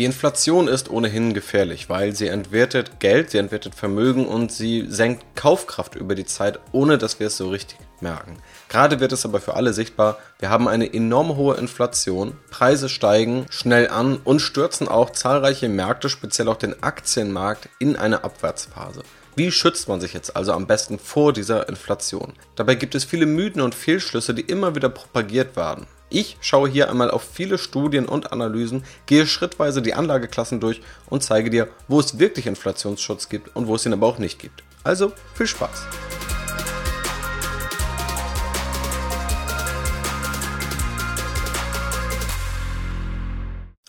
Die Inflation ist ohnehin gefährlich, weil sie entwertet Geld, sie entwertet Vermögen und sie senkt Kaufkraft über die Zeit, ohne dass wir es so richtig merken. Gerade wird es aber für alle sichtbar, wir haben eine enorm hohe Inflation, Preise steigen schnell an und stürzen auch zahlreiche Märkte, speziell auch den Aktienmarkt, in eine Abwärtsphase. Wie schützt man sich jetzt also am besten vor dieser Inflation? Dabei gibt es viele Mythen und Fehlschlüsse, die immer wieder propagiert werden. Ich schaue hier einmal auf viele Studien und Analysen, gehe schrittweise die Anlageklassen durch und zeige dir, wo es wirklich Inflationsschutz gibt und wo es ihn aber auch nicht gibt. Also viel Spaß!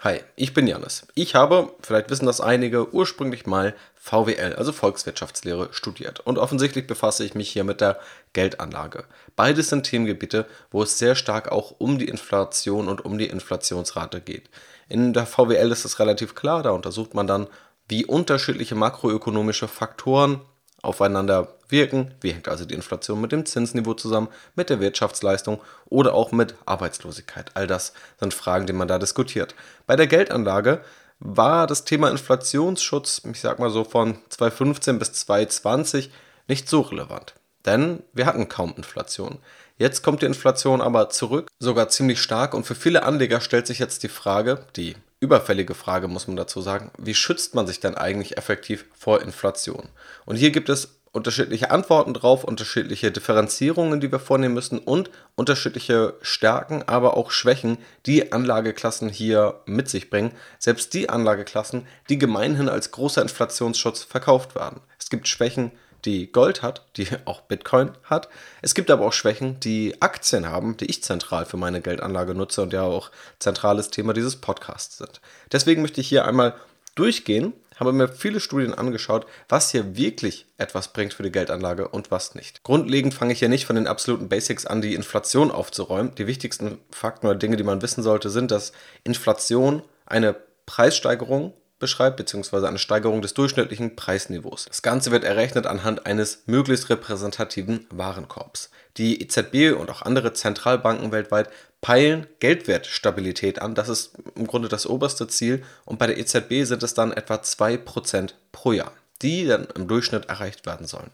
Hi, ich bin Janis. Ich habe, vielleicht wissen das einige, ursprünglich mal VWL, also Volkswirtschaftslehre, studiert. Und offensichtlich befasse ich mich hier mit der Geldanlage. Beides sind Themengebiete, wo es sehr stark auch um die Inflation und um die Inflationsrate geht. In der VWL ist es relativ klar, da untersucht man dann, wie unterschiedliche makroökonomische Faktoren aufeinander wirken. Wie hängt also die Inflation mit dem Zinsniveau zusammen, mit der Wirtschaftsleistung oder auch mit Arbeitslosigkeit? All das sind Fragen, die man da diskutiert. Bei der Geldanlage war das Thema Inflationsschutz, ich sag mal so von 2015 bis 2020, nicht so relevant. Denn wir hatten kaum Inflation. Jetzt kommt die Inflation aber zurück, sogar ziemlich stark. Und für viele Anleger stellt sich jetzt die Frage, die überfällige Frage muss man dazu sagen, wie schützt man sich denn eigentlich effektiv vor Inflation? Und hier gibt es unterschiedliche Antworten drauf, unterschiedliche Differenzierungen, die wir vornehmen müssen und unterschiedliche Stärken, aber auch Schwächen, die Anlageklassen hier mit sich bringen. Selbst die Anlageklassen, die gemeinhin als großer Inflationsschutz verkauft werden. Es gibt Schwächen, die Gold hat, die auch Bitcoin hat. Es gibt aber auch Schwächen, die Aktien haben, die ich zentral für meine Geldanlage nutze und ja auch zentrales Thema dieses Podcasts sind. Deswegen möchte ich hier einmal durchgehen, habe mir viele Studien angeschaut, was hier wirklich etwas bringt für die Geldanlage und was nicht. Grundlegend fange ich hier nicht von den absoluten Basics an, die Inflation aufzuräumen. Die wichtigsten Fakten oder Dinge, die man wissen sollte, sind, dass Inflation eine Preissteigerung beschreibt, beziehungsweise eine Steigerung des durchschnittlichen Preisniveaus. Das Ganze wird errechnet anhand eines möglichst repräsentativen Warenkorbs. Die EZB und auch andere Zentralbanken weltweit peilen Geldwertstabilität an. Das ist im Grunde das oberste Ziel. Und bei der EZB sind es dann etwa 2% pro Jahr, die dann im Durchschnitt erreicht werden sollen.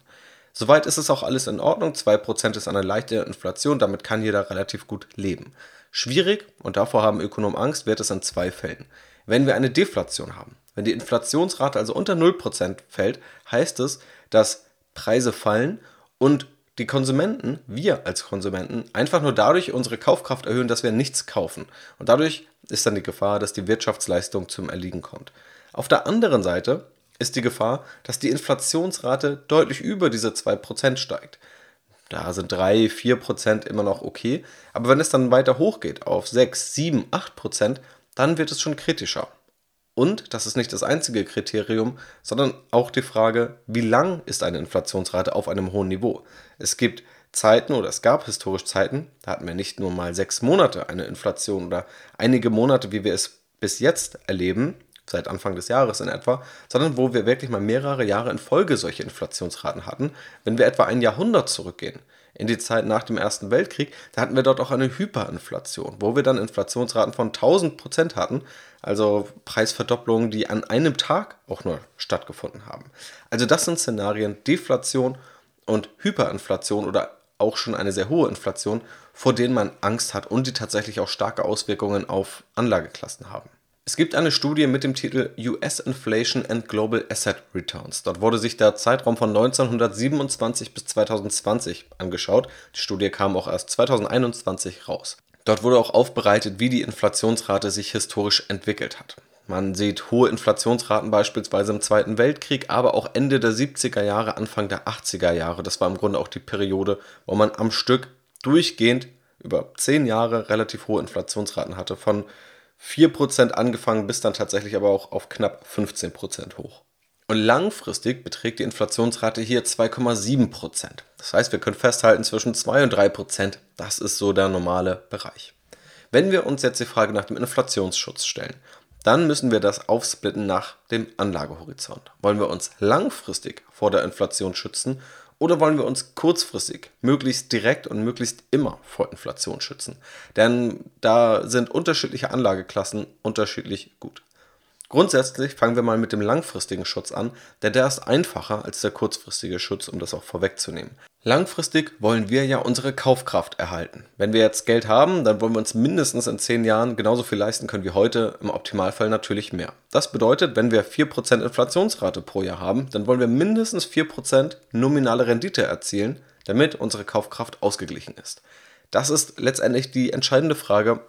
Soweit ist es auch alles in Ordnung. 2% ist eine leichte Inflation, damit kann jeder relativ gut leben. Schwierig, und davor haben Ökonomen Angst, wird es in zwei Fällen. Wenn wir eine Deflation haben, wenn die Inflationsrate also unter 0% fällt, heißt es, dass Preise fallen und die Konsumenten, wir als Konsumenten, einfach nur dadurch unsere Kaufkraft erhöhen, dass wir nichts kaufen. Und dadurch ist dann die Gefahr, dass die Wirtschaftsleistung zum Erliegen kommt. Auf der anderen Seite ist die Gefahr, dass die Inflationsrate deutlich über diese 2% steigt. Da sind 3, 4% immer noch okay. Aber wenn es dann weiter hochgeht auf 6, 7, 8%, dann wird es schon kritischer. Und das ist nicht das einzige Kriterium, sondern auch die Frage, wie lang ist eine Inflationsrate auf einem hohen Niveau? Es gibt Zeiten oder es gab historisch Zeiten, da hatten wir nicht nur mal sechs Monate eine Inflation oder einige Monate, wie wir es bis jetzt erleben, seit Anfang des Jahres in etwa, sondern wo wir wirklich mal mehrere Jahre in Folge solche Inflationsraten hatten, wenn wir etwa ein Jahrhundert zurückgehen in die Zeit nach dem Ersten Weltkrieg, da hatten wir dort auch eine Hyperinflation, wo wir dann Inflationsraten von 1000 Prozent hatten, also Preisverdopplungen, die an einem Tag auch nur stattgefunden haben. Also das sind Szenarien Deflation und Hyperinflation oder auch schon eine sehr hohe Inflation, vor denen man Angst hat und die tatsächlich auch starke Auswirkungen auf Anlageklassen haben. Es gibt eine Studie mit dem Titel US Inflation and Global Asset Returns. Dort wurde sich der Zeitraum von 1927 bis 2020 angeschaut. Die Studie kam auch erst 2021 raus. Dort wurde auch aufbereitet, wie die Inflationsrate sich historisch entwickelt hat. Man sieht hohe Inflationsraten beispielsweise im Zweiten Weltkrieg, aber auch Ende der 70er Jahre, Anfang der 80er Jahre. Das war im Grunde auch die Periode, wo man am Stück durchgehend über zehn Jahre relativ hohe Inflationsraten hatte, von 4% angefangen bis dann tatsächlich aber auch auf knapp 15% hoch. Und langfristig beträgt die Inflationsrate hier 2,7%. Das heißt, wir können festhalten zwischen 2 und 3%. Das ist so der normale Bereich. Wenn wir uns jetzt die Frage nach dem Inflationsschutz stellen, dann müssen wir das aufsplitten nach dem Anlagehorizont. Wollen wir uns langfristig vor der Inflation schützen oder wollen wir uns kurzfristig, möglichst direkt und möglichst immer vor Inflation schützen? Denn da sind unterschiedliche Anlageklassen unterschiedlich gut. Grundsätzlich fangen wir mal mit dem langfristigen Schutz an, denn der ist einfacher als der kurzfristige Schutz, um das auch vorwegzunehmen. Langfristig wollen wir ja unsere Kaufkraft erhalten. Wenn wir jetzt Geld haben, dann wollen wir uns mindestens in 10 Jahren genauso viel leisten können wie heute, im Optimalfall natürlich mehr. Das bedeutet, wenn wir 4% Inflationsrate pro Jahr haben, dann wollen wir mindestens 4% nominale Rendite erzielen, damit unsere Kaufkraft ausgeglichen ist. Das ist letztendlich die entscheidende Frage,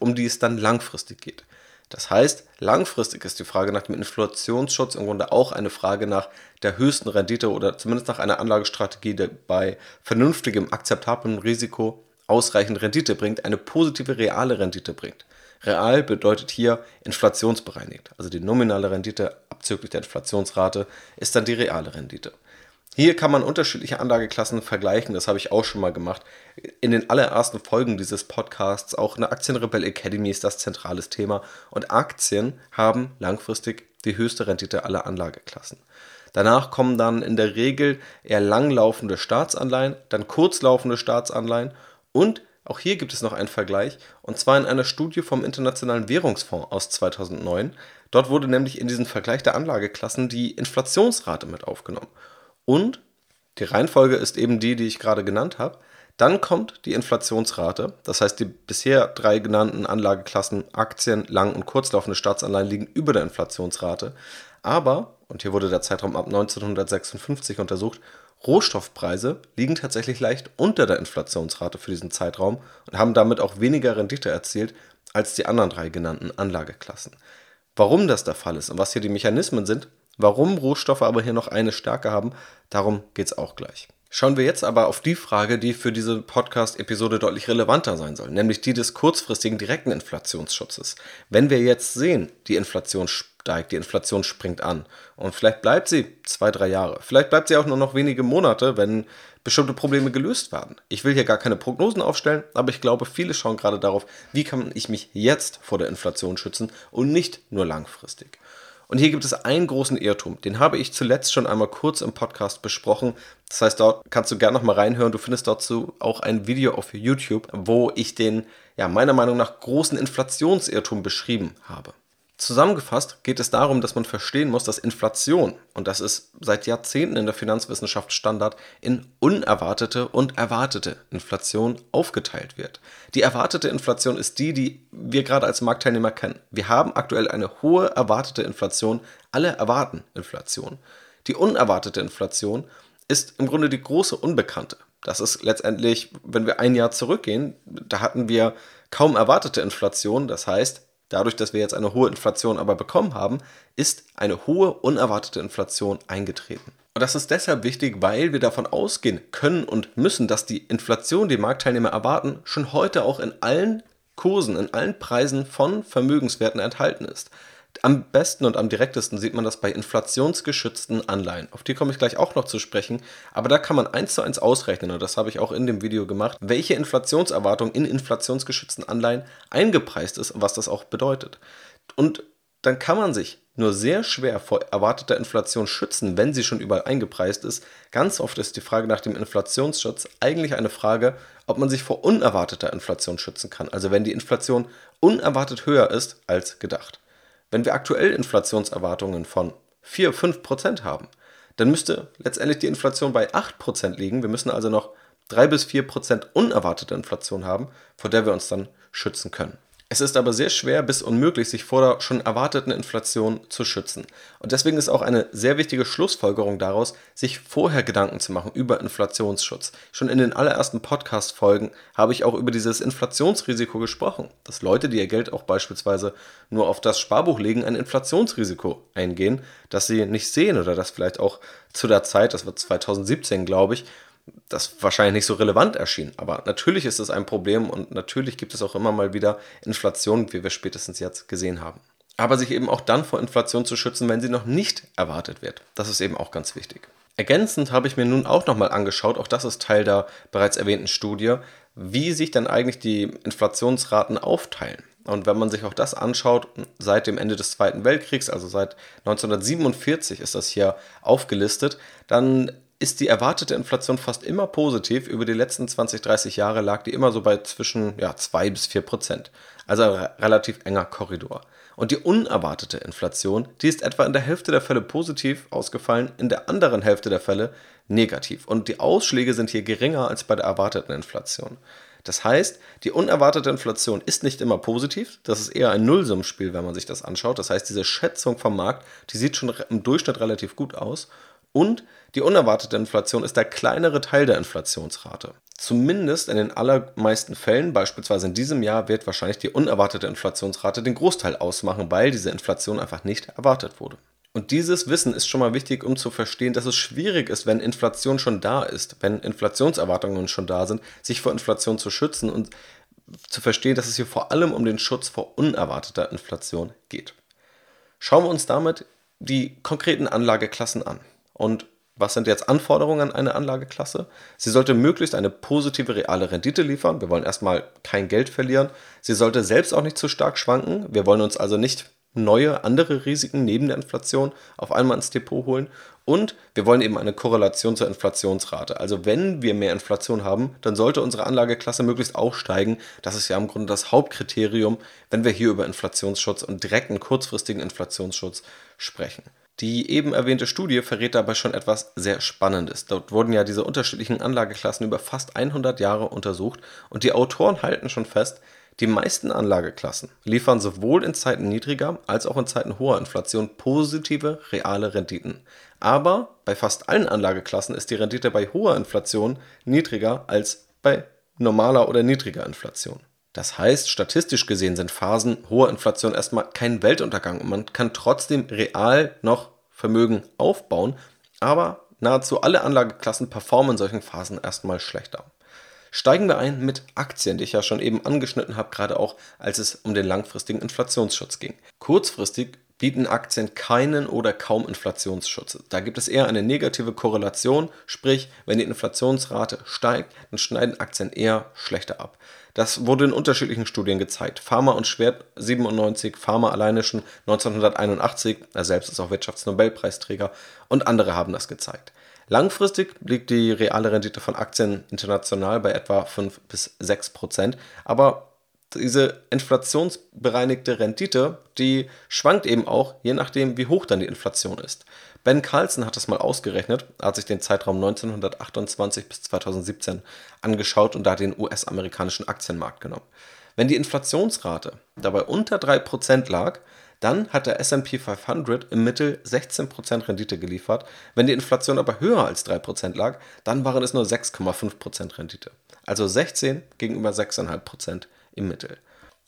um die es dann langfristig geht. Das heißt, langfristig ist die Frage nach dem Inflationsschutz im Grunde auch eine Frage nach der höchsten Rendite oder zumindest nach einer Anlagestrategie, die bei vernünftigem, akzeptablem Risiko ausreichend Rendite bringt, eine positive reale Rendite bringt. Real bedeutet hier inflationsbereinigt. Also die nominale Rendite abzüglich der Inflationsrate ist dann die reale Rendite. Hier kann man unterschiedliche Anlageklassen vergleichen, das habe ich auch schon mal gemacht. In den allerersten Folgen dieses Podcasts, auch eine Aktienrebell Academy ist das zentrales Thema und Aktien haben langfristig die höchste Rendite aller Anlageklassen. Danach kommen dann in der Regel eher langlaufende Staatsanleihen, dann kurzlaufende Staatsanleihen und auch hier gibt es noch einen Vergleich, und zwar in einer Studie vom Internationalen Währungsfonds aus 2009. Dort wurde nämlich in diesen Vergleich der Anlageklassen die Inflationsrate mit aufgenommen. Und die Reihenfolge ist eben die, die ich gerade genannt habe. Dann kommt die Inflationsrate. Das heißt, die bisher drei genannten Anlageklassen Aktien, lang- und kurzlaufende Staatsanleihen liegen über der Inflationsrate. Aber, und hier wurde der Zeitraum ab 1956 untersucht, Rohstoffpreise liegen tatsächlich leicht unter der Inflationsrate für diesen Zeitraum und haben damit auch weniger Rendite erzielt als die anderen drei genannten Anlageklassen. Warum das der Fall ist und was hier die Mechanismen sind, Warum Rohstoffe aber hier noch eine Stärke haben, darum geht es auch gleich. Schauen wir jetzt aber auf die Frage, die für diese Podcast-Episode deutlich relevanter sein soll, nämlich die des kurzfristigen direkten Inflationsschutzes. Wenn wir jetzt sehen, die Inflation steigt, die Inflation springt an und vielleicht bleibt sie zwei, drei Jahre, vielleicht bleibt sie auch nur noch wenige Monate, wenn bestimmte Probleme gelöst werden. Ich will hier gar keine Prognosen aufstellen, aber ich glaube, viele schauen gerade darauf, wie kann ich mich jetzt vor der Inflation schützen und nicht nur langfristig. Und hier gibt es einen großen Irrtum, den habe ich zuletzt schon einmal kurz im Podcast besprochen. Das heißt, dort kannst du gerne noch mal reinhören. Du findest dazu auch ein Video auf YouTube, wo ich den, ja, meiner Meinung nach großen Inflationsirrtum beschrieben habe. Zusammengefasst geht es darum, dass man verstehen muss, dass Inflation, und das ist seit Jahrzehnten in der Finanzwissenschaft Standard, in unerwartete und erwartete Inflation aufgeteilt wird. Die erwartete Inflation ist die, die wir gerade als Marktteilnehmer kennen. Wir haben aktuell eine hohe erwartete Inflation, alle erwarten Inflation. Die unerwartete Inflation ist im Grunde die große Unbekannte. Das ist letztendlich, wenn wir ein Jahr zurückgehen, da hatten wir kaum erwartete Inflation, das heißt, Dadurch, dass wir jetzt eine hohe Inflation aber bekommen haben, ist eine hohe unerwartete Inflation eingetreten. Und das ist deshalb wichtig, weil wir davon ausgehen können und müssen, dass die Inflation, die Marktteilnehmer erwarten, schon heute auch in allen Kursen, in allen Preisen von Vermögenswerten enthalten ist. Am besten und am direktesten sieht man das bei inflationsgeschützten Anleihen. Auf die komme ich gleich auch noch zu sprechen, aber da kann man eins zu eins ausrechnen, und das habe ich auch in dem Video gemacht, welche Inflationserwartung in inflationsgeschützten Anleihen eingepreist ist und was das auch bedeutet. Und dann kann man sich nur sehr schwer vor erwarteter Inflation schützen, wenn sie schon überall eingepreist ist. Ganz oft ist die Frage nach dem Inflationsschutz eigentlich eine Frage, ob man sich vor unerwarteter Inflation schützen kann. Also wenn die Inflation unerwartet höher ist als gedacht. Wenn wir aktuell Inflationserwartungen von 4, 5 Prozent haben, dann müsste letztendlich die Inflation bei 8 Prozent liegen. Wir müssen also noch 3 bis 4 Prozent unerwartete Inflation haben, vor der wir uns dann schützen können. Es ist aber sehr schwer bis unmöglich, sich vor der schon erwarteten Inflation zu schützen. Und deswegen ist auch eine sehr wichtige Schlussfolgerung daraus, sich vorher Gedanken zu machen über Inflationsschutz. Schon in den allerersten Podcast-Folgen habe ich auch über dieses Inflationsrisiko gesprochen, dass Leute, die ihr Geld auch beispielsweise nur auf das Sparbuch legen, ein Inflationsrisiko eingehen, das sie nicht sehen oder das vielleicht auch zu der Zeit, das war 2017, glaube ich, das wahrscheinlich nicht so relevant erschien. Aber natürlich ist es ein Problem und natürlich gibt es auch immer mal wieder Inflation, wie wir spätestens jetzt gesehen haben. Aber sich eben auch dann vor Inflation zu schützen, wenn sie noch nicht erwartet wird. Das ist eben auch ganz wichtig. Ergänzend habe ich mir nun auch nochmal angeschaut, auch das ist Teil der bereits erwähnten Studie, wie sich dann eigentlich die Inflationsraten aufteilen. Und wenn man sich auch das anschaut, seit dem Ende des Zweiten Weltkriegs, also seit 1947 ist das hier aufgelistet, dann ist die erwartete Inflation fast immer positiv. Über die letzten 20, 30 Jahre lag die immer so bei zwischen ja, 2 bis 4 Prozent. Also ein relativ enger Korridor. Und die unerwartete Inflation, die ist etwa in der Hälfte der Fälle positiv ausgefallen, in der anderen Hälfte der Fälle negativ. Und die Ausschläge sind hier geringer als bei der erwarteten Inflation. Das heißt, die unerwartete Inflation ist nicht immer positiv. Das ist eher ein Nullsummspiel, wenn man sich das anschaut. Das heißt, diese Schätzung vom Markt, die sieht schon im Durchschnitt relativ gut aus. Und die unerwartete Inflation ist der kleinere Teil der Inflationsrate. Zumindest in den allermeisten Fällen, beispielsweise in diesem Jahr, wird wahrscheinlich die unerwartete Inflationsrate den Großteil ausmachen, weil diese Inflation einfach nicht erwartet wurde. Und dieses Wissen ist schon mal wichtig, um zu verstehen, dass es schwierig ist, wenn Inflation schon da ist, wenn Inflationserwartungen schon da sind, sich vor Inflation zu schützen und zu verstehen, dass es hier vor allem um den Schutz vor unerwarteter Inflation geht. Schauen wir uns damit die konkreten Anlageklassen an. Und was sind jetzt Anforderungen an eine Anlageklasse? Sie sollte möglichst eine positive reale Rendite liefern. Wir wollen erstmal kein Geld verlieren. Sie sollte selbst auch nicht zu stark schwanken. Wir wollen uns also nicht neue, andere Risiken neben der Inflation auf einmal ins Depot holen. Und wir wollen eben eine Korrelation zur Inflationsrate. Also wenn wir mehr Inflation haben, dann sollte unsere Anlageklasse möglichst auch steigen. Das ist ja im Grunde das Hauptkriterium, wenn wir hier über Inflationsschutz und direkten kurzfristigen Inflationsschutz sprechen. Die eben erwähnte Studie verrät dabei schon etwas sehr Spannendes. Dort wurden ja diese unterschiedlichen Anlageklassen über fast 100 Jahre untersucht und die Autoren halten schon fest, die meisten Anlageklassen liefern sowohl in Zeiten niedriger als auch in Zeiten hoher Inflation positive reale Renditen. Aber bei fast allen Anlageklassen ist die Rendite bei hoher Inflation niedriger als bei normaler oder niedriger Inflation. Das heißt, statistisch gesehen sind Phasen hoher Inflation erstmal kein Weltuntergang und man kann trotzdem real noch Vermögen aufbauen, aber nahezu alle Anlageklassen performen in solchen Phasen erstmal schlechter. Steigen wir ein mit Aktien, die ich ja schon eben angeschnitten habe, gerade auch als es um den langfristigen Inflationsschutz ging. Kurzfristig bieten Aktien keinen oder kaum Inflationsschutz. Da gibt es eher eine negative Korrelation, sprich, wenn die Inflationsrate steigt, dann schneiden Aktien eher schlechter ab. Das wurde in unterschiedlichen Studien gezeigt. Pharma und Schwert 97, Pharma alleine schon 1981, er selbst ist auch Wirtschaftsnobelpreisträger und andere haben das gezeigt. Langfristig liegt die reale Rendite von Aktien international bei etwa 5 bis 6 Prozent, aber diese inflationsbereinigte Rendite, die schwankt eben auch, je nachdem, wie hoch dann die Inflation ist. Ben Carlson hat das mal ausgerechnet, er hat sich den Zeitraum 1928 bis 2017 angeschaut und da den US-amerikanischen Aktienmarkt genommen. Wenn die Inflationsrate dabei unter 3% lag, dann hat der SP 500 im Mittel 16% Rendite geliefert. Wenn die Inflation aber höher als 3% lag, dann waren es nur 6,5% Rendite. Also 16 gegenüber 6,5% im Mittel.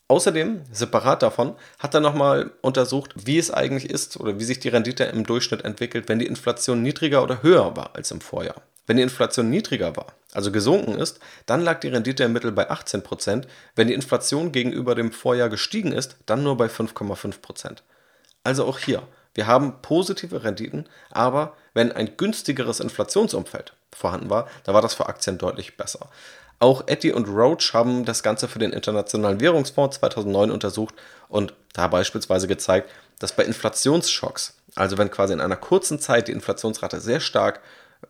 Außerdem, separat davon, hat er nochmal untersucht, wie es eigentlich ist oder wie sich die Rendite im Durchschnitt entwickelt, wenn die Inflation niedriger oder höher war als im Vorjahr. Wenn die Inflation niedriger war, also gesunken ist, dann lag die Rendite im Mittel bei 18%. Wenn die Inflation gegenüber dem Vorjahr gestiegen ist, dann nur bei 5,5%. Also auch hier, wir haben positive Renditen, aber wenn ein günstigeres Inflationsumfeld vorhanden war, da war das für Aktien deutlich besser. Auch Etty und Roach haben das Ganze für den Internationalen Währungsfonds 2009 untersucht und da beispielsweise gezeigt, dass bei Inflationsschocks, also wenn quasi in einer kurzen Zeit die Inflationsrate sehr stark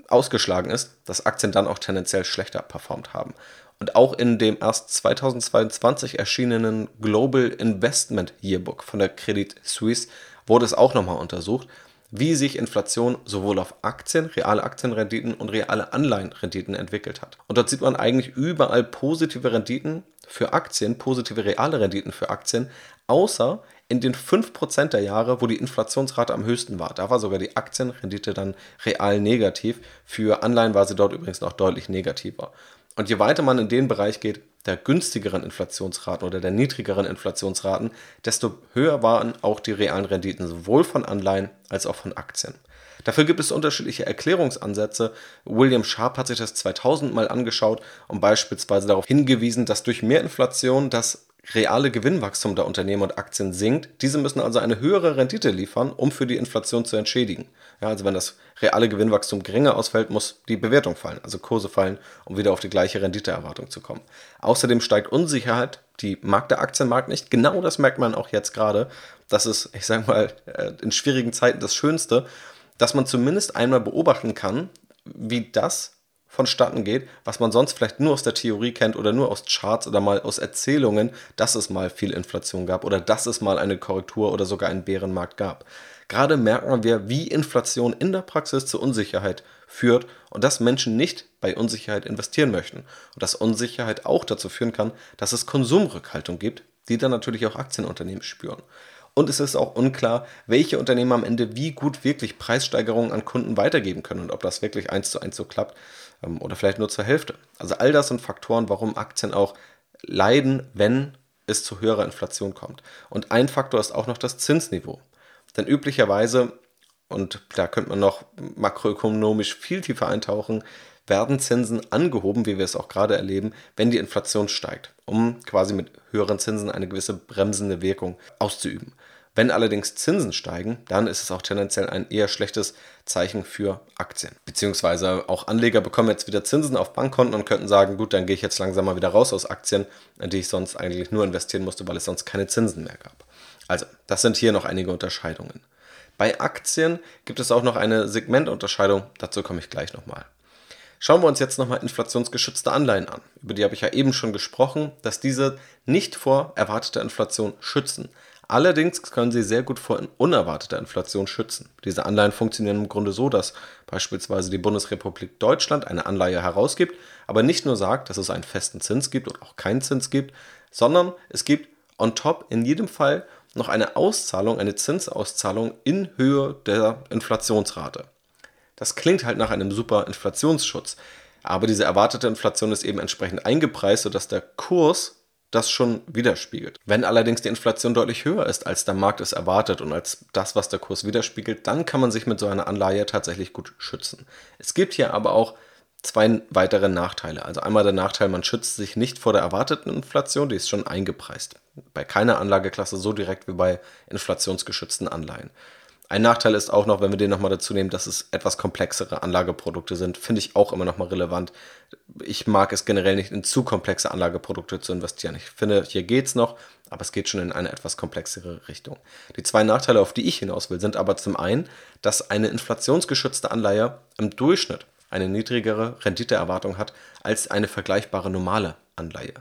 ausgeschlagen ist, dass Aktien dann auch tendenziell schlechter performt haben. Und auch in dem erst 2022 erschienenen Global Investment Yearbook von der Credit Suisse wurde es auch nochmal untersucht, wie sich Inflation sowohl auf Aktien, reale Aktienrenditen und reale Anleihenrenditen entwickelt hat. Und dort sieht man eigentlich überall positive Renditen für Aktien, positive reale Renditen für Aktien, außer in den 5% der Jahre, wo die Inflationsrate am höchsten war. Da war sogar die Aktienrendite dann real negativ. Für Anleihen war sie dort übrigens noch deutlich negativer. Und je weiter man in den Bereich geht, der günstigeren Inflationsraten oder der niedrigeren Inflationsraten, desto höher waren auch die realen Renditen sowohl von Anleihen als auch von Aktien. Dafür gibt es unterschiedliche Erklärungsansätze. William Sharp hat sich das 2000 mal angeschaut und beispielsweise darauf hingewiesen, dass durch mehr Inflation das reale Gewinnwachstum der Unternehmen und Aktien sinkt. Diese müssen also eine höhere Rendite liefern, um für die Inflation zu entschädigen. Ja, also wenn das reale Gewinnwachstum geringer ausfällt, muss die Bewertung fallen, also Kurse fallen, um wieder auf die gleiche Renditeerwartung zu kommen. Außerdem steigt Unsicherheit, die mag der Aktienmarkt nicht. Genau das merkt man auch jetzt gerade. Das ist, ich sage mal, äh, in schwierigen Zeiten das Schönste, dass man zumindest einmal beobachten kann, wie das vonstatten geht, was man sonst vielleicht nur aus der Theorie kennt oder nur aus Charts oder mal aus Erzählungen, dass es mal viel Inflation gab oder dass es mal eine Korrektur oder sogar einen Bärenmarkt gab. Gerade merken wir, wie Inflation in der Praxis zu Unsicherheit führt und dass Menschen nicht bei Unsicherheit investieren möchten. Und dass Unsicherheit auch dazu führen kann, dass es Konsumrückhaltung gibt, die dann natürlich auch Aktienunternehmen spüren. Und es ist auch unklar, welche Unternehmen am Ende wie gut wirklich Preissteigerungen an Kunden weitergeben können und ob das wirklich eins zu eins so klappt oder vielleicht nur zur Hälfte. Also all das sind Faktoren, warum Aktien auch leiden, wenn es zu höherer Inflation kommt. Und ein Faktor ist auch noch das Zinsniveau. Denn üblicherweise, und da könnte man noch makroökonomisch viel tiefer eintauchen, werden Zinsen angehoben, wie wir es auch gerade erleben, wenn die Inflation steigt, um quasi mit höheren Zinsen eine gewisse bremsende Wirkung auszuüben. Wenn allerdings Zinsen steigen, dann ist es auch tendenziell ein eher schlechtes Zeichen für Aktien. Beziehungsweise auch Anleger bekommen jetzt wieder Zinsen auf Bankkonten und könnten sagen, gut, dann gehe ich jetzt langsam mal wieder raus aus Aktien, in die ich sonst eigentlich nur investieren musste, weil es sonst keine Zinsen mehr gab. Also, das sind hier noch einige Unterscheidungen. Bei Aktien gibt es auch noch eine Segmentunterscheidung, dazu komme ich gleich nochmal. Schauen wir uns jetzt nochmal inflationsgeschützte Anleihen an. Über die habe ich ja eben schon gesprochen, dass diese nicht vor erwarteter Inflation schützen. Allerdings können sie sehr gut vor unerwarteter Inflation schützen. Diese Anleihen funktionieren im Grunde so, dass beispielsweise die Bundesrepublik Deutschland eine Anleihe herausgibt, aber nicht nur sagt, dass es einen festen Zins gibt oder auch keinen Zins gibt, sondern es gibt on top in jedem Fall noch eine Auszahlung, eine Zinsauszahlung in Höhe der Inflationsrate. Das klingt halt nach einem super Inflationsschutz, aber diese erwartete Inflation ist eben entsprechend eingepreist, sodass der Kurs das schon widerspiegelt. Wenn allerdings die Inflation deutlich höher ist, als der Markt es erwartet und als das, was der Kurs widerspiegelt, dann kann man sich mit so einer Anleihe tatsächlich gut schützen. Es gibt hier aber auch zwei weitere Nachteile. Also einmal der Nachteil, man schützt sich nicht vor der erwarteten Inflation, die ist schon eingepreist. Bei keiner Anlageklasse so direkt wie bei inflationsgeschützten Anleihen. Ein Nachteil ist auch noch, wenn wir den nochmal dazu nehmen, dass es etwas komplexere Anlageprodukte sind, finde ich auch immer nochmal relevant. Ich mag es generell nicht, in zu komplexe Anlageprodukte zu investieren. Ich finde, hier geht es noch, aber es geht schon in eine etwas komplexere Richtung. Die zwei Nachteile, auf die ich hinaus will, sind aber zum einen, dass eine inflationsgeschützte Anleihe im Durchschnitt eine niedrigere Renditeerwartung hat als eine vergleichbare normale Anleihe.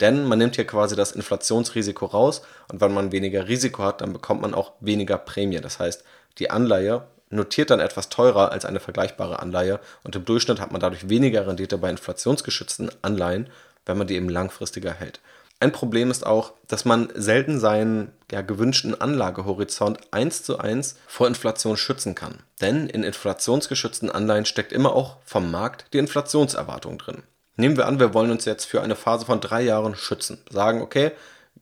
Denn man nimmt hier quasi das Inflationsrisiko raus und wenn man weniger Risiko hat, dann bekommt man auch weniger Prämie. Das heißt, die Anleihe notiert dann etwas teurer als eine vergleichbare Anleihe und im Durchschnitt hat man dadurch weniger Rendite bei inflationsgeschützten Anleihen, wenn man die eben langfristiger hält. Ein Problem ist auch, dass man selten seinen ja, gewünschten Anlagehorizont eins zu eins vor Inflation schützen kann. Denn in inflationsgeschützten Anleihen steckt immer auch vom Markt die Inflationserwartung drin. Nehmen wir an, wir wollen uns jetzt für eine Phase von drei Jahren schützen. Sagen, okay,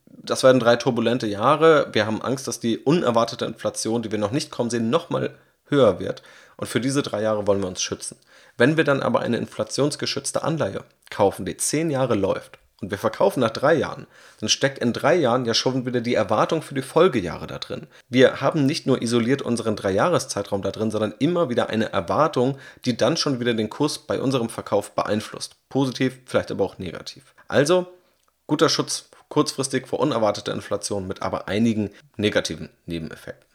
das werden drei turbulente Jahre. Wir haben Angst, dass die unerwartete Inflation, die wir noch nicht kommen sehen, nochmal höher wird. Und für diese drei Jahre wollen wir uns schützen. Wenn wir dann aber eine inflationsgeschützte Anleihe kaufen, die zehn Jahre läuft, und wir verkaufen nach drei Jahren, dann steckt in drei Jahren ja schon wieder die Erwartung für die Folgejahre da drin. Wir haben nicht nur isoliert unseren Dreijahreszeitraum da drin, sondern immer wieder eine Erwartung, die dann schon wieder den Kurs bei unserem Verkauf beeinflusst. Positiv, vielleicht aber auch negativ. Also guter Schutz kurzfristig vor unerwarteter Inflation mit aber einigen negativen Nebeneffekten.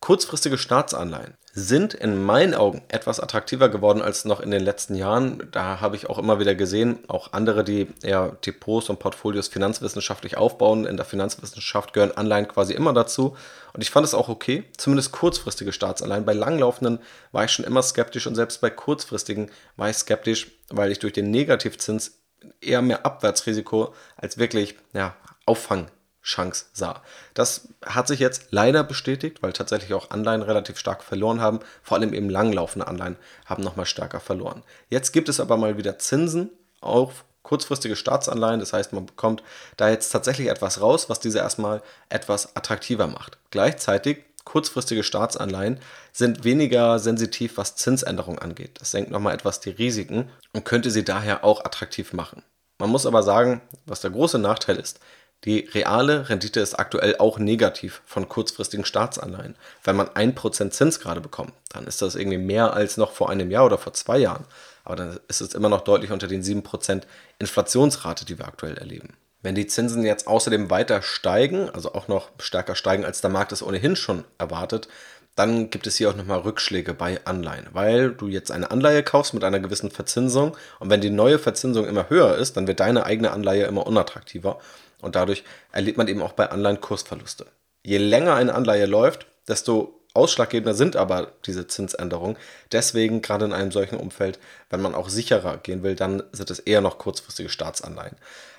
Kurzfristige Staatsanleihen sind in meinen Augen etwas attraktiver geworden als noch in den letzten Jahren. Da habe ich auch immer wieder gesehen, auch andere, die eher Depots und Portfolios finanzwissenschaftlich aufbauen. In der Finanzwissenschaft gehören Anleihen quasi immer dazu. Und ich fand es auch okay, zumindest kurzfristige Staatsanleihen. Bei langlaufenden war ich schon immer skeptisch und selbst bei kurzfristigen war ich skeptisch, weil ich durch den Negativzins eher mehr Abwärtsrisiko als wirklich ja, Auffang Chance sah. Das hat sich jetzt leider bestätigt, weil tatsächlich auch Anleihen relativ stark verloren haben. Vor allem eben langlaufende Anleihen haben nochmal stärker verloren. Jetzt gibt es aber mal wieder Zinsen auf kurzfristige Staatsanleihen. Das heißt, man bekommt da jetzt tatsächlich etwas raus, was diese erstmal etwas attraktiver macht. Gleichzeitig kurzfristige Staatsanleihen sind weniger sensitiv, was Zinsänderungen angeht. Das senkt nochmal etwas die Risiken und könnte sie daher auch attraktiv machen. Man muss aber sagen, was der große Nachteil ist, die reale Rendite ist aktuell auch negativ von kurzfristigen Staatsanleihen. Wenn man 1% Zins gerade bekommt, dann ist das irgendwie mehr als noch vor einem Jahr oder vor zwei Jahren. Aber dann ist es immer noch deutlich unter den 7% Inflationsrate, die wir aktuell erleben. Wenn die Zinsen jetzt außerdem weiter steigen, also auch noch stärker steigen, als der Markt es ohnehin schon erwartet, dann gibt es hier auch nochmal Rückschläge bei Anleihen, weil du jetzt eine Anleihe kaufst mit einer gewissen Verzinsung und wenn die neue Verzinsung immer höher ist, dann wird deine eigene Anleihe immer unattraktiver und dadurch erlebt man eben auch bei Anleihen Kursverluste. Je länger eine Anleihe läuft, desto ausschlaggebender sind aber diese Zinsänderungen. Deswegen, gerade in einem solchen Umfeld, wenn man auch sicherer gehen will, dann sind es eher noch kurzfristige Staatsanleihen.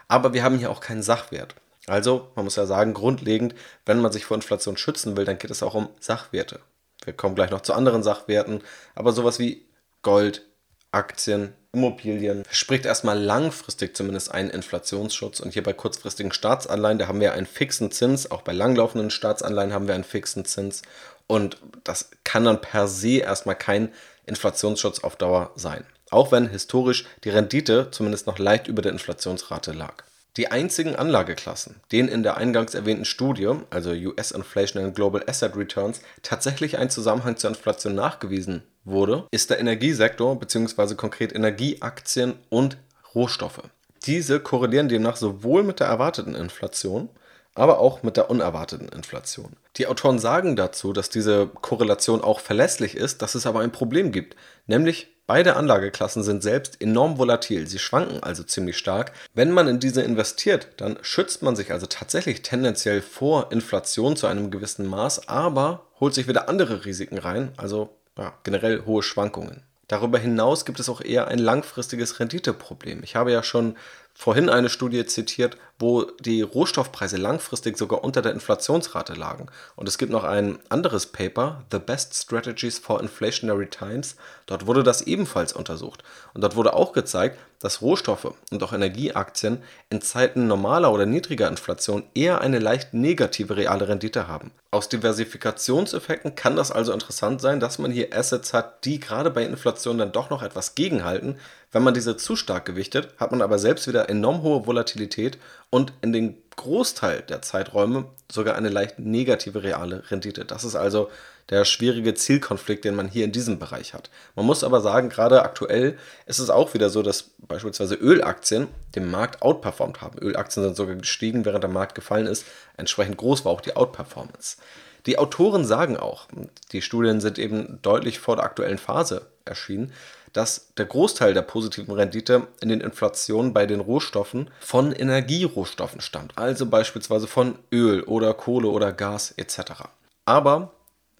Aber wir haben hier auch keinen Sachwert. Also, man muss ja sagen, grundlegend, wenn man sich vor Inflation schützen will, dann geht es auch um Sachwerte. Wir kommen gleich noch zu anderen Sachwerten, aber sowas wie Gold, Aktien, Immobilien verspricht erstmal langfristig zumindest einen Inflationsschutz. Und hier bei kurzfristigen Staatsanleihen, da haben wir einen fixen Zins. Auch bei langlaufenden Staatsanleihen haben wir einen fixen Zins. Und das kann dann per se erstmal kein Inflationsschutz auf Dauer sein. Auch wenn historisch die Rendite zumindest noch leicht über der Inflationsrate lag. Die einzigen Anlageklassen, denen in der eingangs erwähnten Studie, also US Inflation and Global Asset Returns, tatsächlich ein Zusammenhang zur Inflation nachgewiesen wurde, ist der Energiesektor bzw. konkret Energieaktien und Rohstoffe. Diese korrelieren demnach sowohl mit der erwarteten Inflation, aber auch mit der unerwarteten Inflation. Die Autoren sagen dazu, dass diese Korrelation auch verlässlich ist, dass es aber ein Problem gibt, nämlich Beide Anlageklassen sind selbst enorm volatil, sie schwanken also ziemlich stark. Wenn man in diese investiert, dann schützt man sich also tatsächlich tendenziell vor Inflation zu einem gewissen Maß, aber holt sich wieder andere Risiken rein, also ja, generell hohe Schwankungen. Darüber hinaus gibt es auch eher ein langfristiges Renditeproblem. Ich habe ja schon vorhin eine Studie zitiert, wo die Rohstoffpreise langfristig sogar unter der Inflationsrate lagen. Und es gibt noch ein anderes Paper, The Best Strategies for Inflationary Times. Dort wurde das ebenfalls untersucht. Und dort wurde auch gezeigt, dass Rohstoffe und auch Energieaktien in Zeiten normaler oder niedriger Inflation eher eine leicht negative reale Rendite haben. Aus Diversifikationseffekten kann das also interessant sein, dass man hier Assets hat, die gerade bei Inflation dann doch noch etwas gegenhalten, wenn man diese zu stark gewichtet, hat man aber selbst wieder enorm hohe Volatilität und in den Großteil der Zeiträume sogar eine leicht negative reale Rendite. Das ist also der schwierige Zielkonflikt, den man hier in diesem Bereich hat. Man muss aber sagen, gerade aktuell ist es auch wieder so, dass beispielsweise Ölaktien den Markt outperformt haben. Ölaktien sind sogar gestiegen, während der Markt gefallen ist. Entsprechend groß war auch die Outperformance. Die Autoren sagen auch, die Studien sind eben deutlich vor der aktuellen Phase erschienen, dass der Großteil der positiven Rendite in den Inflationen bei den Rohstoffen von Energierohstoffen stammt, also beispielsweise von Öl oder Kohle oder Gas etc. Aber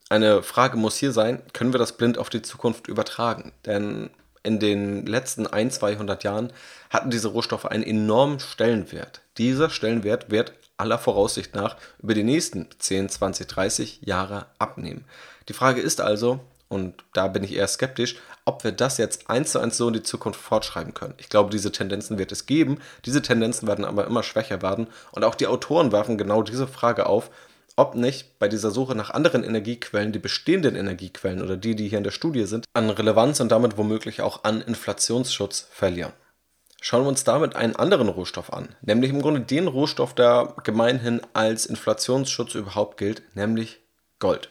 eine Frage muss hier sein, können wir das blind auf die Zukunft übertragen? Denn in den letzten 1, 200 Jahren hatten diese Rohstoffe einen enormen Stellenwert. Dieser Stellenwert wird aller Voraussicht nach über die nächsten 10, 20, 30 Jahre abnehmen. Die Frage ist also, und da bin ich eher skeptisch, ob wir das jetzt eins zu eins so in die Zukunft fortschreiben können. Ich glaube, diese Tendenzen wird es geben. Diese Tendenzen werden aber immer schwächer werden. Und auch die Autoren werfen genau diese Frage auf, ob nicht bei dieser Suche nach anderen Energiequellen die bestehenden Energiequellen oder die, die hier in der Studie sind, an Relevanz und damit womöglich auch an Inflationsschutz verlieren. Schauen wir uns damit einen anderen Rohstoff an, nämlich im Grunde den Rohstoff, der gemeinhin als Inflationsschutz überhaupt gilt, nämlich Gold.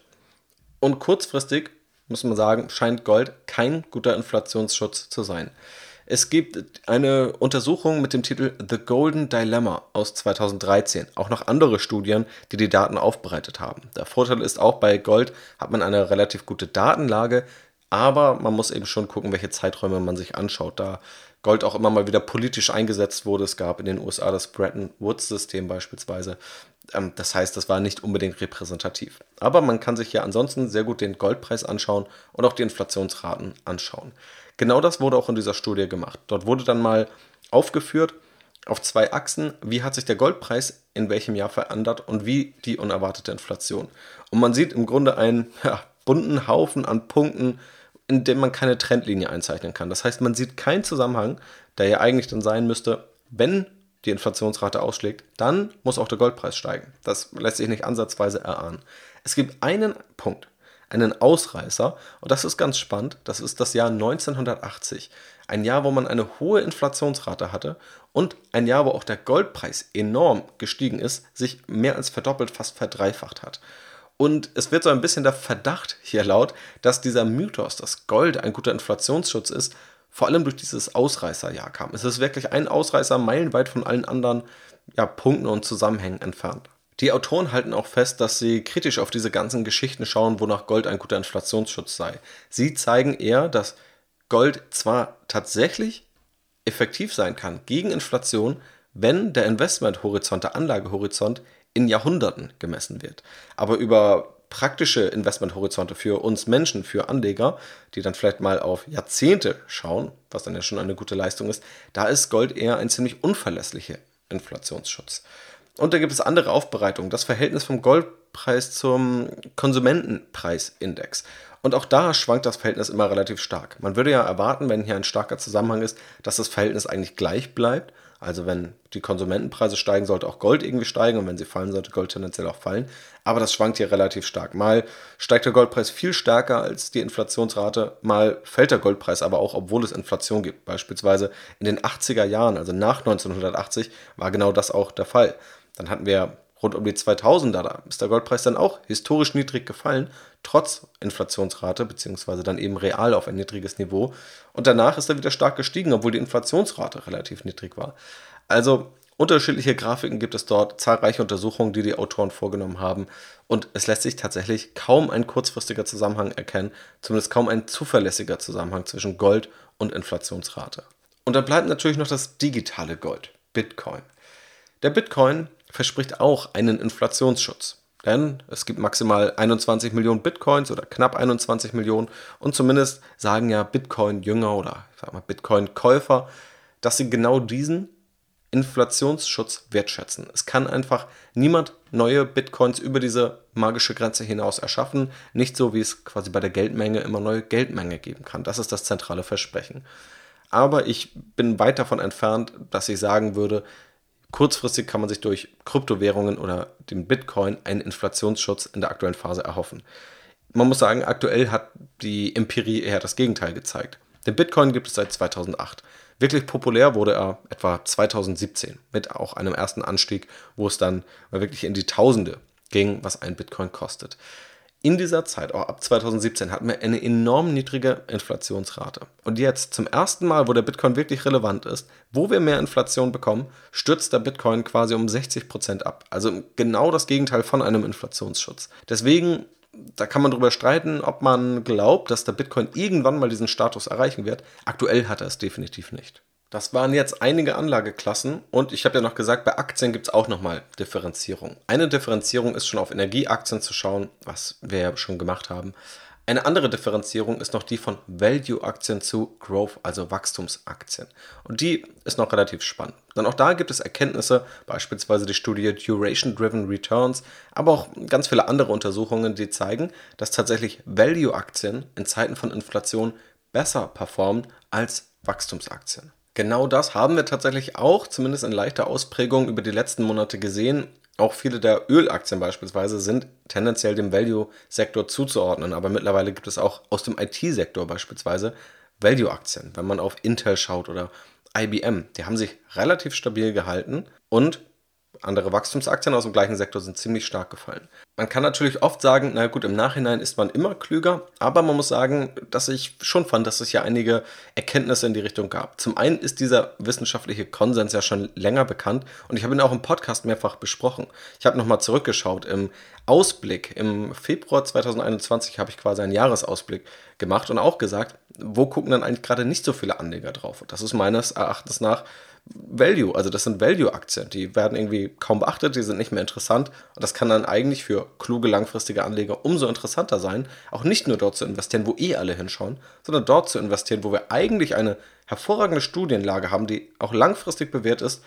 Und kurzfristig muss man sagen, scheint Gold kein guter Inflationsschutz zu sein. Es gibt eine Untersuchung mit dem Titel The Golden Dilemma aus 2013. Auch noch andere Studien, die die Daten aufbereitet haben. Der Vorteil ist auch, bei Gold hat man eine relativ gute Datenlage, aber man muss eben schon gucken, welche Zeiträume man sich anschaut, da Gold auch immer mal wieder politisch eingesetzt wurde. Es gab in den USA das Bretton Woods-System beispielsweise. Ähm, das heißt, das war nicht unbedingt repräsentativ. Aber man kann sich ja ansonsten sehr gut den Goldpreis anschauen und auch die Inflationsraten anschauen. Genau das wurde auch in dieser Studie gemacht. Dort wurde dann mal aufgeführt auf zwei Achsen, wie hat sich der Goldpreis in welchem Jahr verändert und wie die unerwartete Inflation. Und man sieht im Grunde einen ja, bunten Haufen an Punkten, in dem man keine Trendlinie einzeichnen kann. Das heißt, man sieht keinen Zusammenhang, der ja eigentlich dann sein müsste, wenn die Inflationsrate ausschlägt, dann muss auch der Goldpreis steigen. Das lässt sich nicht ansatzweise erahnen. Es gibt einen Punkt, einen Ausreißer, und das ist ganz spannend, das ist das Jahr 1980. Ein Jahr, wo man eine hohe Inflationsrate hatte und ein Jahr, wo auch der Goldpreis enorm gestiegen ist, sich mehr als verdoppelt, fast verdreifacht hat. Und es wird so ein bisschen der Verdacht hier laut, dass dieser Mythos, dass Gold ein guter Inflationsschutz ist, vor allem durch dieses Ausreißerjahr kam. Es ist wirklich ein Ausreißer meilenweit von allen anderen ja, Punkten und Zusammenhängen entfernt. Die Autoren halten auch fest, dass sie kritisch auf diese ganzen Geschichten schauen, wonach Gold ein guter Inflationsschutz sei. Sie zeigen eher, dass Gold zwar tatsächlich effektiv sein kann gegen Inflation, wenn der Investmenthorizont, der Anlagehorizont in Jahrhunderten gemessen wird. Aber über praktische Investmenthorizonte für uns Menschen, für Anleger, die dann vielleicht mal auf Jahrzehnte schauen, was dann ja schon eine gute Leistung ist, da ist Gold eher ein ziemlich unverlässlicher Inflationsschutz. Und da gibt es andere Aufbereitungen, das Verhältnis vom Goldpreis zum Konsumentenpreisindex. Und auch da schwankt das Verhältnis immer relativ stark. Man würde ja erwarten, wenn hier ein starker Zusammenhang ist, dass das Verhältnis eigentlich gleich bleibt. Also wenn die Konsumentenpreise steigen, sollte auch Gold irgendwie steigen und wenn sie fallen, sollte Gold tendenziell auch fallen. Aber das schwankt hier relativ stark. Mal steigt der Goldpreis viel stärker als die Inflationsrate, mal fällt der Goldpreis aber auch, obwohl es Inflation gibt. Beispielsweise in den 80er Jahren, also nach 1980, war genau das auch der Fall. Dann hatten wir rund um die 2000er, da ist der Goldpreis dann auch historisch niedrig gefallen, trotz Inflationsrate, beziehungsweise dann eben real auf ein niedriges Niveau. Und danach ist er wieder stark gestiegen, obwohl die Inflationsrate relativ niedrig war. Also unterschiedliche Grafiken gibt es dort, zahlreiche Untersuchungen, die die Autoren vorgenommen haben. Und es lässt sich tatsächlich kaum ein kurzfristiger Zusammenhang erkennen, zumindest kaum ein zuverlässiger Zusammenhang zwischen Gold und Inflationsrate. Und dann bleibt natürlich noch das digitale Gold, Bitcoin. Der Bitcoin verspricht auch einen Inflationsschutz. Denn es gibt maximal 21 Millionen Bitcoins oder knapp 21 Millionen und zumindest sagen ja Bitcoin-Jünger oder Bitcoin-Käufer, dass sie genau diesen Inflationsschutz wertschätzen. Es kann einfach niemand neue Bitcoins über diese magische Grenze hinaus erschaffen, nicht so wie es quasi bei der Geldmenge immer neue Geldmenge geben kann. Das ist das zentrale Versprechen. Aber ich bin weit davon entfernt, dass ich sagen würde, Kurzfristig kann man sich durch Kryptowährungen oder den Bitcoin einen Inflationsschutz in der aktuellen Phase erhoffen. Man muss sagen, aktuell hat die Empirie eher das Gegenteil gezeigt. Den Bitcoin gibt es seit 2008. Wirklich populär wurde er etwa 2017 mit auch einem ersten Anstieg, wo es dann wirklich in die Tausende ging, was ein Bitcoin kostet. In dieser Zeit, auch ab 2017, hatten wir eine enorm niedrige Inflationsrate. Und jetzt, zum ersten Mal, wo der Bitcoin wirklich relevant ist, wo wir mehr Inflation bekommen, stürzt der Bitcoin quasi um 60% ab. Also genau das Gegenteil von einem Inflationsschutz. Deswegen, da kann man darüber streiten, ob man glaubt, dass der Bitcoin irgendwann mal diesen Status erreichen wird. Aktuell hat er es definitiv nicht. Das waren jetzt einige Anlageklassen und ich habe ja noch gesagt, bei Aktien gibt es auch nochmal Differenzierung. Eine Differenzierung ist schon auf Energieaktien zu schauen, was wir ja schon gemacht haben. Eine andere Differenzierung ist noch die von Value-Aktien zu Growth, also Wachstumsaktien. Und die ist noch relativ spannend. Denn auch da gibt es Erkenntnisse, beispielsweise die Studie Duration-Driven Returns, aber auch ganz viele andere Untersuchungen, die zeigen, dass tatsächlich Value-Aktien in Zeiten von Inflation besser performen als Wachstumsaktien. Genau das haben wir tatsächlich auch, zumindest in leichter Ausprägung, über die letzten Monate gesehen. Auch viele der Ölaktien beispielsweise sind tendenziell dem Value-Sektor zuzuordnen, aber mittlerweile gibt es auch aus dem IT-Sektor beispielsweise Value-Aktien. Wenn man auf Intel schaut oder IBM, die haben sich relativ stabil gehalten und andere Wachstumsaktien aus dem gleichen Sektor sind ziemlich stark gefallen. Man kann natürlich oft sagen, na gut, im Nachhinein ist man immer klüger, aber man muss sagen, dass ich schon fand, dass es ja einige Erkenntnisse in die Richtung gab. Zum einen ist dieser wissenschaftliche Konsens ja schon länger bekannt und ich habe ihn auch im Podcast mehrfach besprochen. Ich habe nochmal zurückgeschaut. Im Ausblick, im Februar 2021 habe ich quasi einen Jahresausblick gemacht und auch gesagt, wo gucken dann eigentlich gerade nicht so viele Anleger drauf? Und das ist meines Erachtens nach Value, also das sind Value-Aktien, die werden irgendwie kaum beachtet, die sind nicht mehr interessant. Und das kann dann eigentlich für kluge langfristige Anleger umso interessanter sein, auch nicht nur dort zu investieren, wo eh alle hinschauen, sondern dort zu investieren, wo wir eigentlich eine hervorragende Studienlage haben, die auch langfristig bewährt ist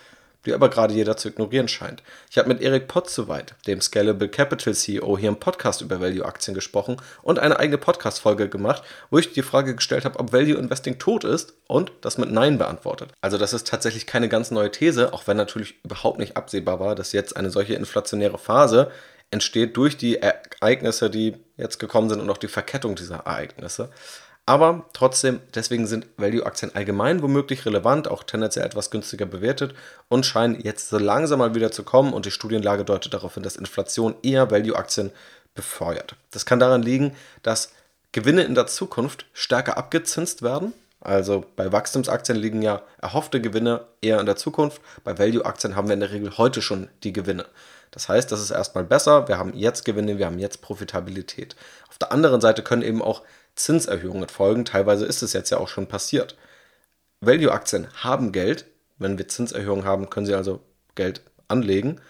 die aber gerade jeder zu ignorieren scheint. Ich habe mit Erik Potzowait, dem Scalable Capital CEO, hier im Podcast über Value-Aktien gesprochen und eine eigene Podcast-Folge gemacht, wo ich die Frage gestellt habe, ob Value Investing tot ist und das mit Nein beantwortet. Also das ist tatsächlich keine ganz neue These, auch wenn natürlich überhaupt nicht absehbar war, dass jetzt eine solche inflationäre Phase entsteht durch die Ereignisse, die jetzt gekommen sind und auch die Verkettung dieser Ereignisse. Aber trotzdem, deswegen sind Value-Aktien allgemein womöglich relevant, auch tendenziell etwas günstiger bewertet und scheinen jetzt so langsam mal wieder zu kommen und die Studienlage deutet darauf hin, dass Inflation eher Value-Aktien befeuert. Das kann daran liegen, dass Gewinne in der Zukunft stärker abgezinst werden. Also bei Wachstumsaktien liegen ja erhoffte Gewinne eher in der Zukunft. Bei Value-Aktien haben wir in der Regel heute schon die Gewinne. Das heißt, das ist erstmal besser, wir haben jetzt Gewinne, wir haben jetzt Profitabilität. Auf der anderen Seite können eben auch Zinserhöhungen folgen, teilweise ist es jetzt ja auch schon passiert. Value-Aktien haben Geld, wenn wir Zinserhöhungen haben, können sie also Geld anlegen.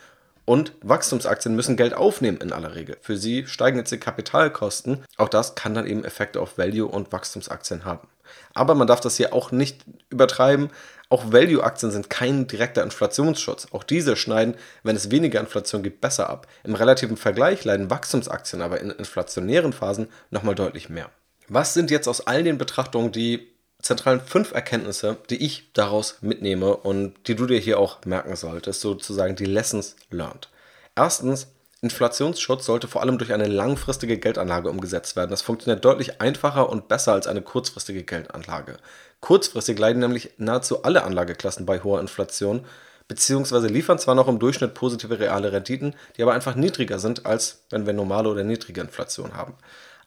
Und Wachstumsaktien müssen Geld aufnehmen in aller Regel. Für sie steigen jetzt die Kapitalkosten. Auch das kann dann eben Effekte auf Value- und Wachstumsaktien haben. Aber man darf das hier auch nicht übertreiben. Auch Value-Aktien sind kein direkter Inflationsschutz. Auch diese schneiden, wenn es weniger Inflation gibt, besser ab. Im relativen Vergleich leiden Wachstumsaktien aber in inflationären Phasen nochmal deutlich mehr. Was sind jetzt aus all den Betrachtungen die zentralen fünf Erkenntnisse, die ich daraus mitnehme und die du dir hier auch merken solltest, sozusagen die Lessons learned. Erstens, Inflationsschutz sollte vor allem durch eine langfristige Geldanlage umgesetzt werden. Das funktioniert deutlich einfacher und besser als eine kurzfristige Geldanlage. Kurzfristig leiden nämlich nahezu alle Anlageklassen bei hoher Inflation, beziehungsweise liefern zwar noch im Durchschnitt positive reale Renditen, die aber einfach niedriger sind, als wenn wir normale oder niedrige Inflation haben.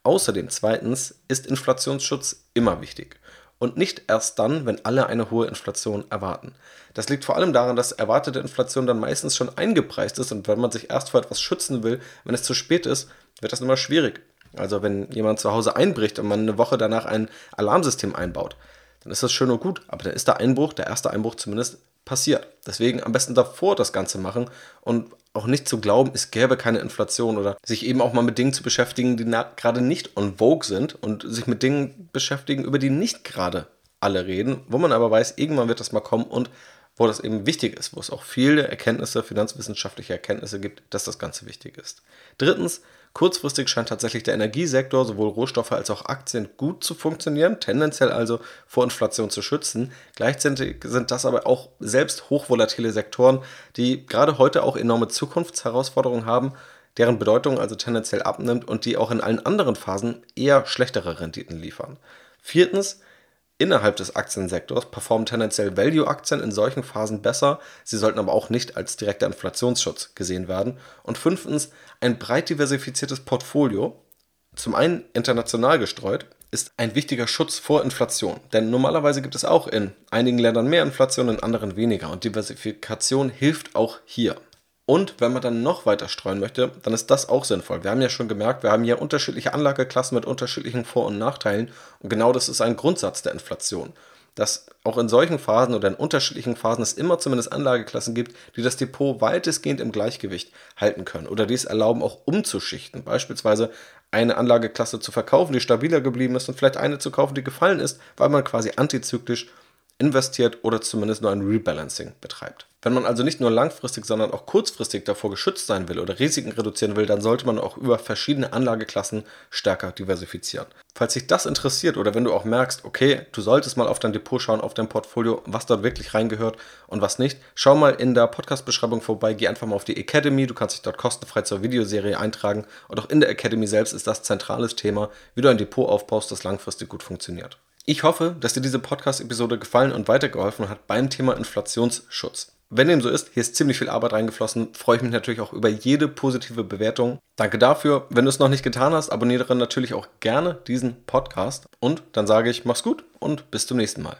Außerdem zweitens ist Inflationsschutz immer wichtig und nicht erst dann, wenn alle eine hohe Inflation erwarten. Das liegt vor allem daran, dass erwartete Inflation dann meistens schon eingepreist ist und wenn man sich erst vor etwas schützen will, wenn es zu spät ist, wird das immer schwierig. Also wenn jemand zu Hause einbricht und man eine Woche danach ein Alarmsystem einbaut, dann ist das schön und gut, aber dann ist der Einbruch, der erste Einbruch zumindest passiert. Deswegen am besten davor das Ganze machen und auch nicht zu glauben, es gäbe keine Inflation oder sich eben auch mal mit Dingen zu beschäftigen, die gerade nicht on vogue sind und sich mit Dingen beschäftigen, über die nicht gerade alle reden, wo man aber weiß, irgendwann wird das mal kommen und wo das eben wichtig ist, wo es auch viele Erkenntnisse, finanzwissenschaftliche Erkenntnisse gibt, dass das Ganze wichtig ist. Drittens, kurzfristig scheint tatsächlich der Energiesektor, sowohl Rohstoffe als auch Aktien, gut zu funktionieren, tendenziell also vor Inflation zu schützen. Gleichzeitig sind das aber auch selbst hochvolatile Sektoren, die gerade heute auch enorme Zukunftsherausforderungen haben, deren Bedeutung also tendenziell abnimmt und die auch in allen anderen Phasen eher schlechtere Renditen liefern. Viertens, Innerhalb des Aktiensektors performen tendenziell Value-Aktien in solchen Phasen besser, sie sollten aber auch nicht als direkter Inflationsschutz gesehen werden. Und fünftens, ein breit diversifiziertes Portfolio, zum einen international gestreut, ist ein wichtiger Schutz vor Inflation. Denn normalerweise gibt es auch in einigen Ländern mehr Inflation, in anderen weniger. Und Diversifikation hilft auch hier. Und wenn man dann noch weiter streuen möchte, dann ist das auch sinnvoll. Wir haben ja schon gemerkt, wir haben hier unterschiedliche Anlageklassen mit unterschiedlichen Vor- und Nachteilen. Und genau das ist ein Grundsatz der Inflation. Dass auch in solchen Phasen oder in unterschiedlichen Phasen es immer zumindest Anlageklassen gibt, die das Depot weitestgehend im Gleichgewicht halten können oder die es erlauben, auch umzuschichten. Beispielsweise eine Anlageklasse zu verkaufen, die stabiler geblieben ist und vielleicht eine zu kaufen, die gefallen ist, weil man quasi antizyklisch investiert oder zumindest nur ein Rebalancing betreibt. Wenn man also nicht nur langfristig, sondern auch kurzfristig davor geschützt sein will oder Risiken reduzieren will, dann sollte man auch über verschiedene Anlageklassen stärker diversifizieren. Falls dich das interessiert oder wenn du auch merkst, okay, du solltest mal auf dein Depot schauen, auf dein Portfolio, was dort wirklich reingehört und was nicht, schau mal in der Podcast-Beschreibung vorbei, geh einfach mal auf die Academy, du kannst dich dort kostenfrei zur Videoserie eintragen und auch in der Academy selbst ist das zentrales Thema, wie du ein Depot aufbaust, das langfristig gut funktioniert. Ich hoffe, dass dir diese Podcast-Episode gefallen und weitergeholfen hat beim Thema Inflationsschutz. Wenn dem so ist, hier ist ziemlich viel Arbeit reingeflossen, freue ich mich natürlich auch über jede positive Bewertung. Danke dafür. Wenn du es noch nicht getan hast, abonniere natürlich auch gerne diesen Podcast. Und dann sage ich, mach's gut und bis zum nächsten Mal.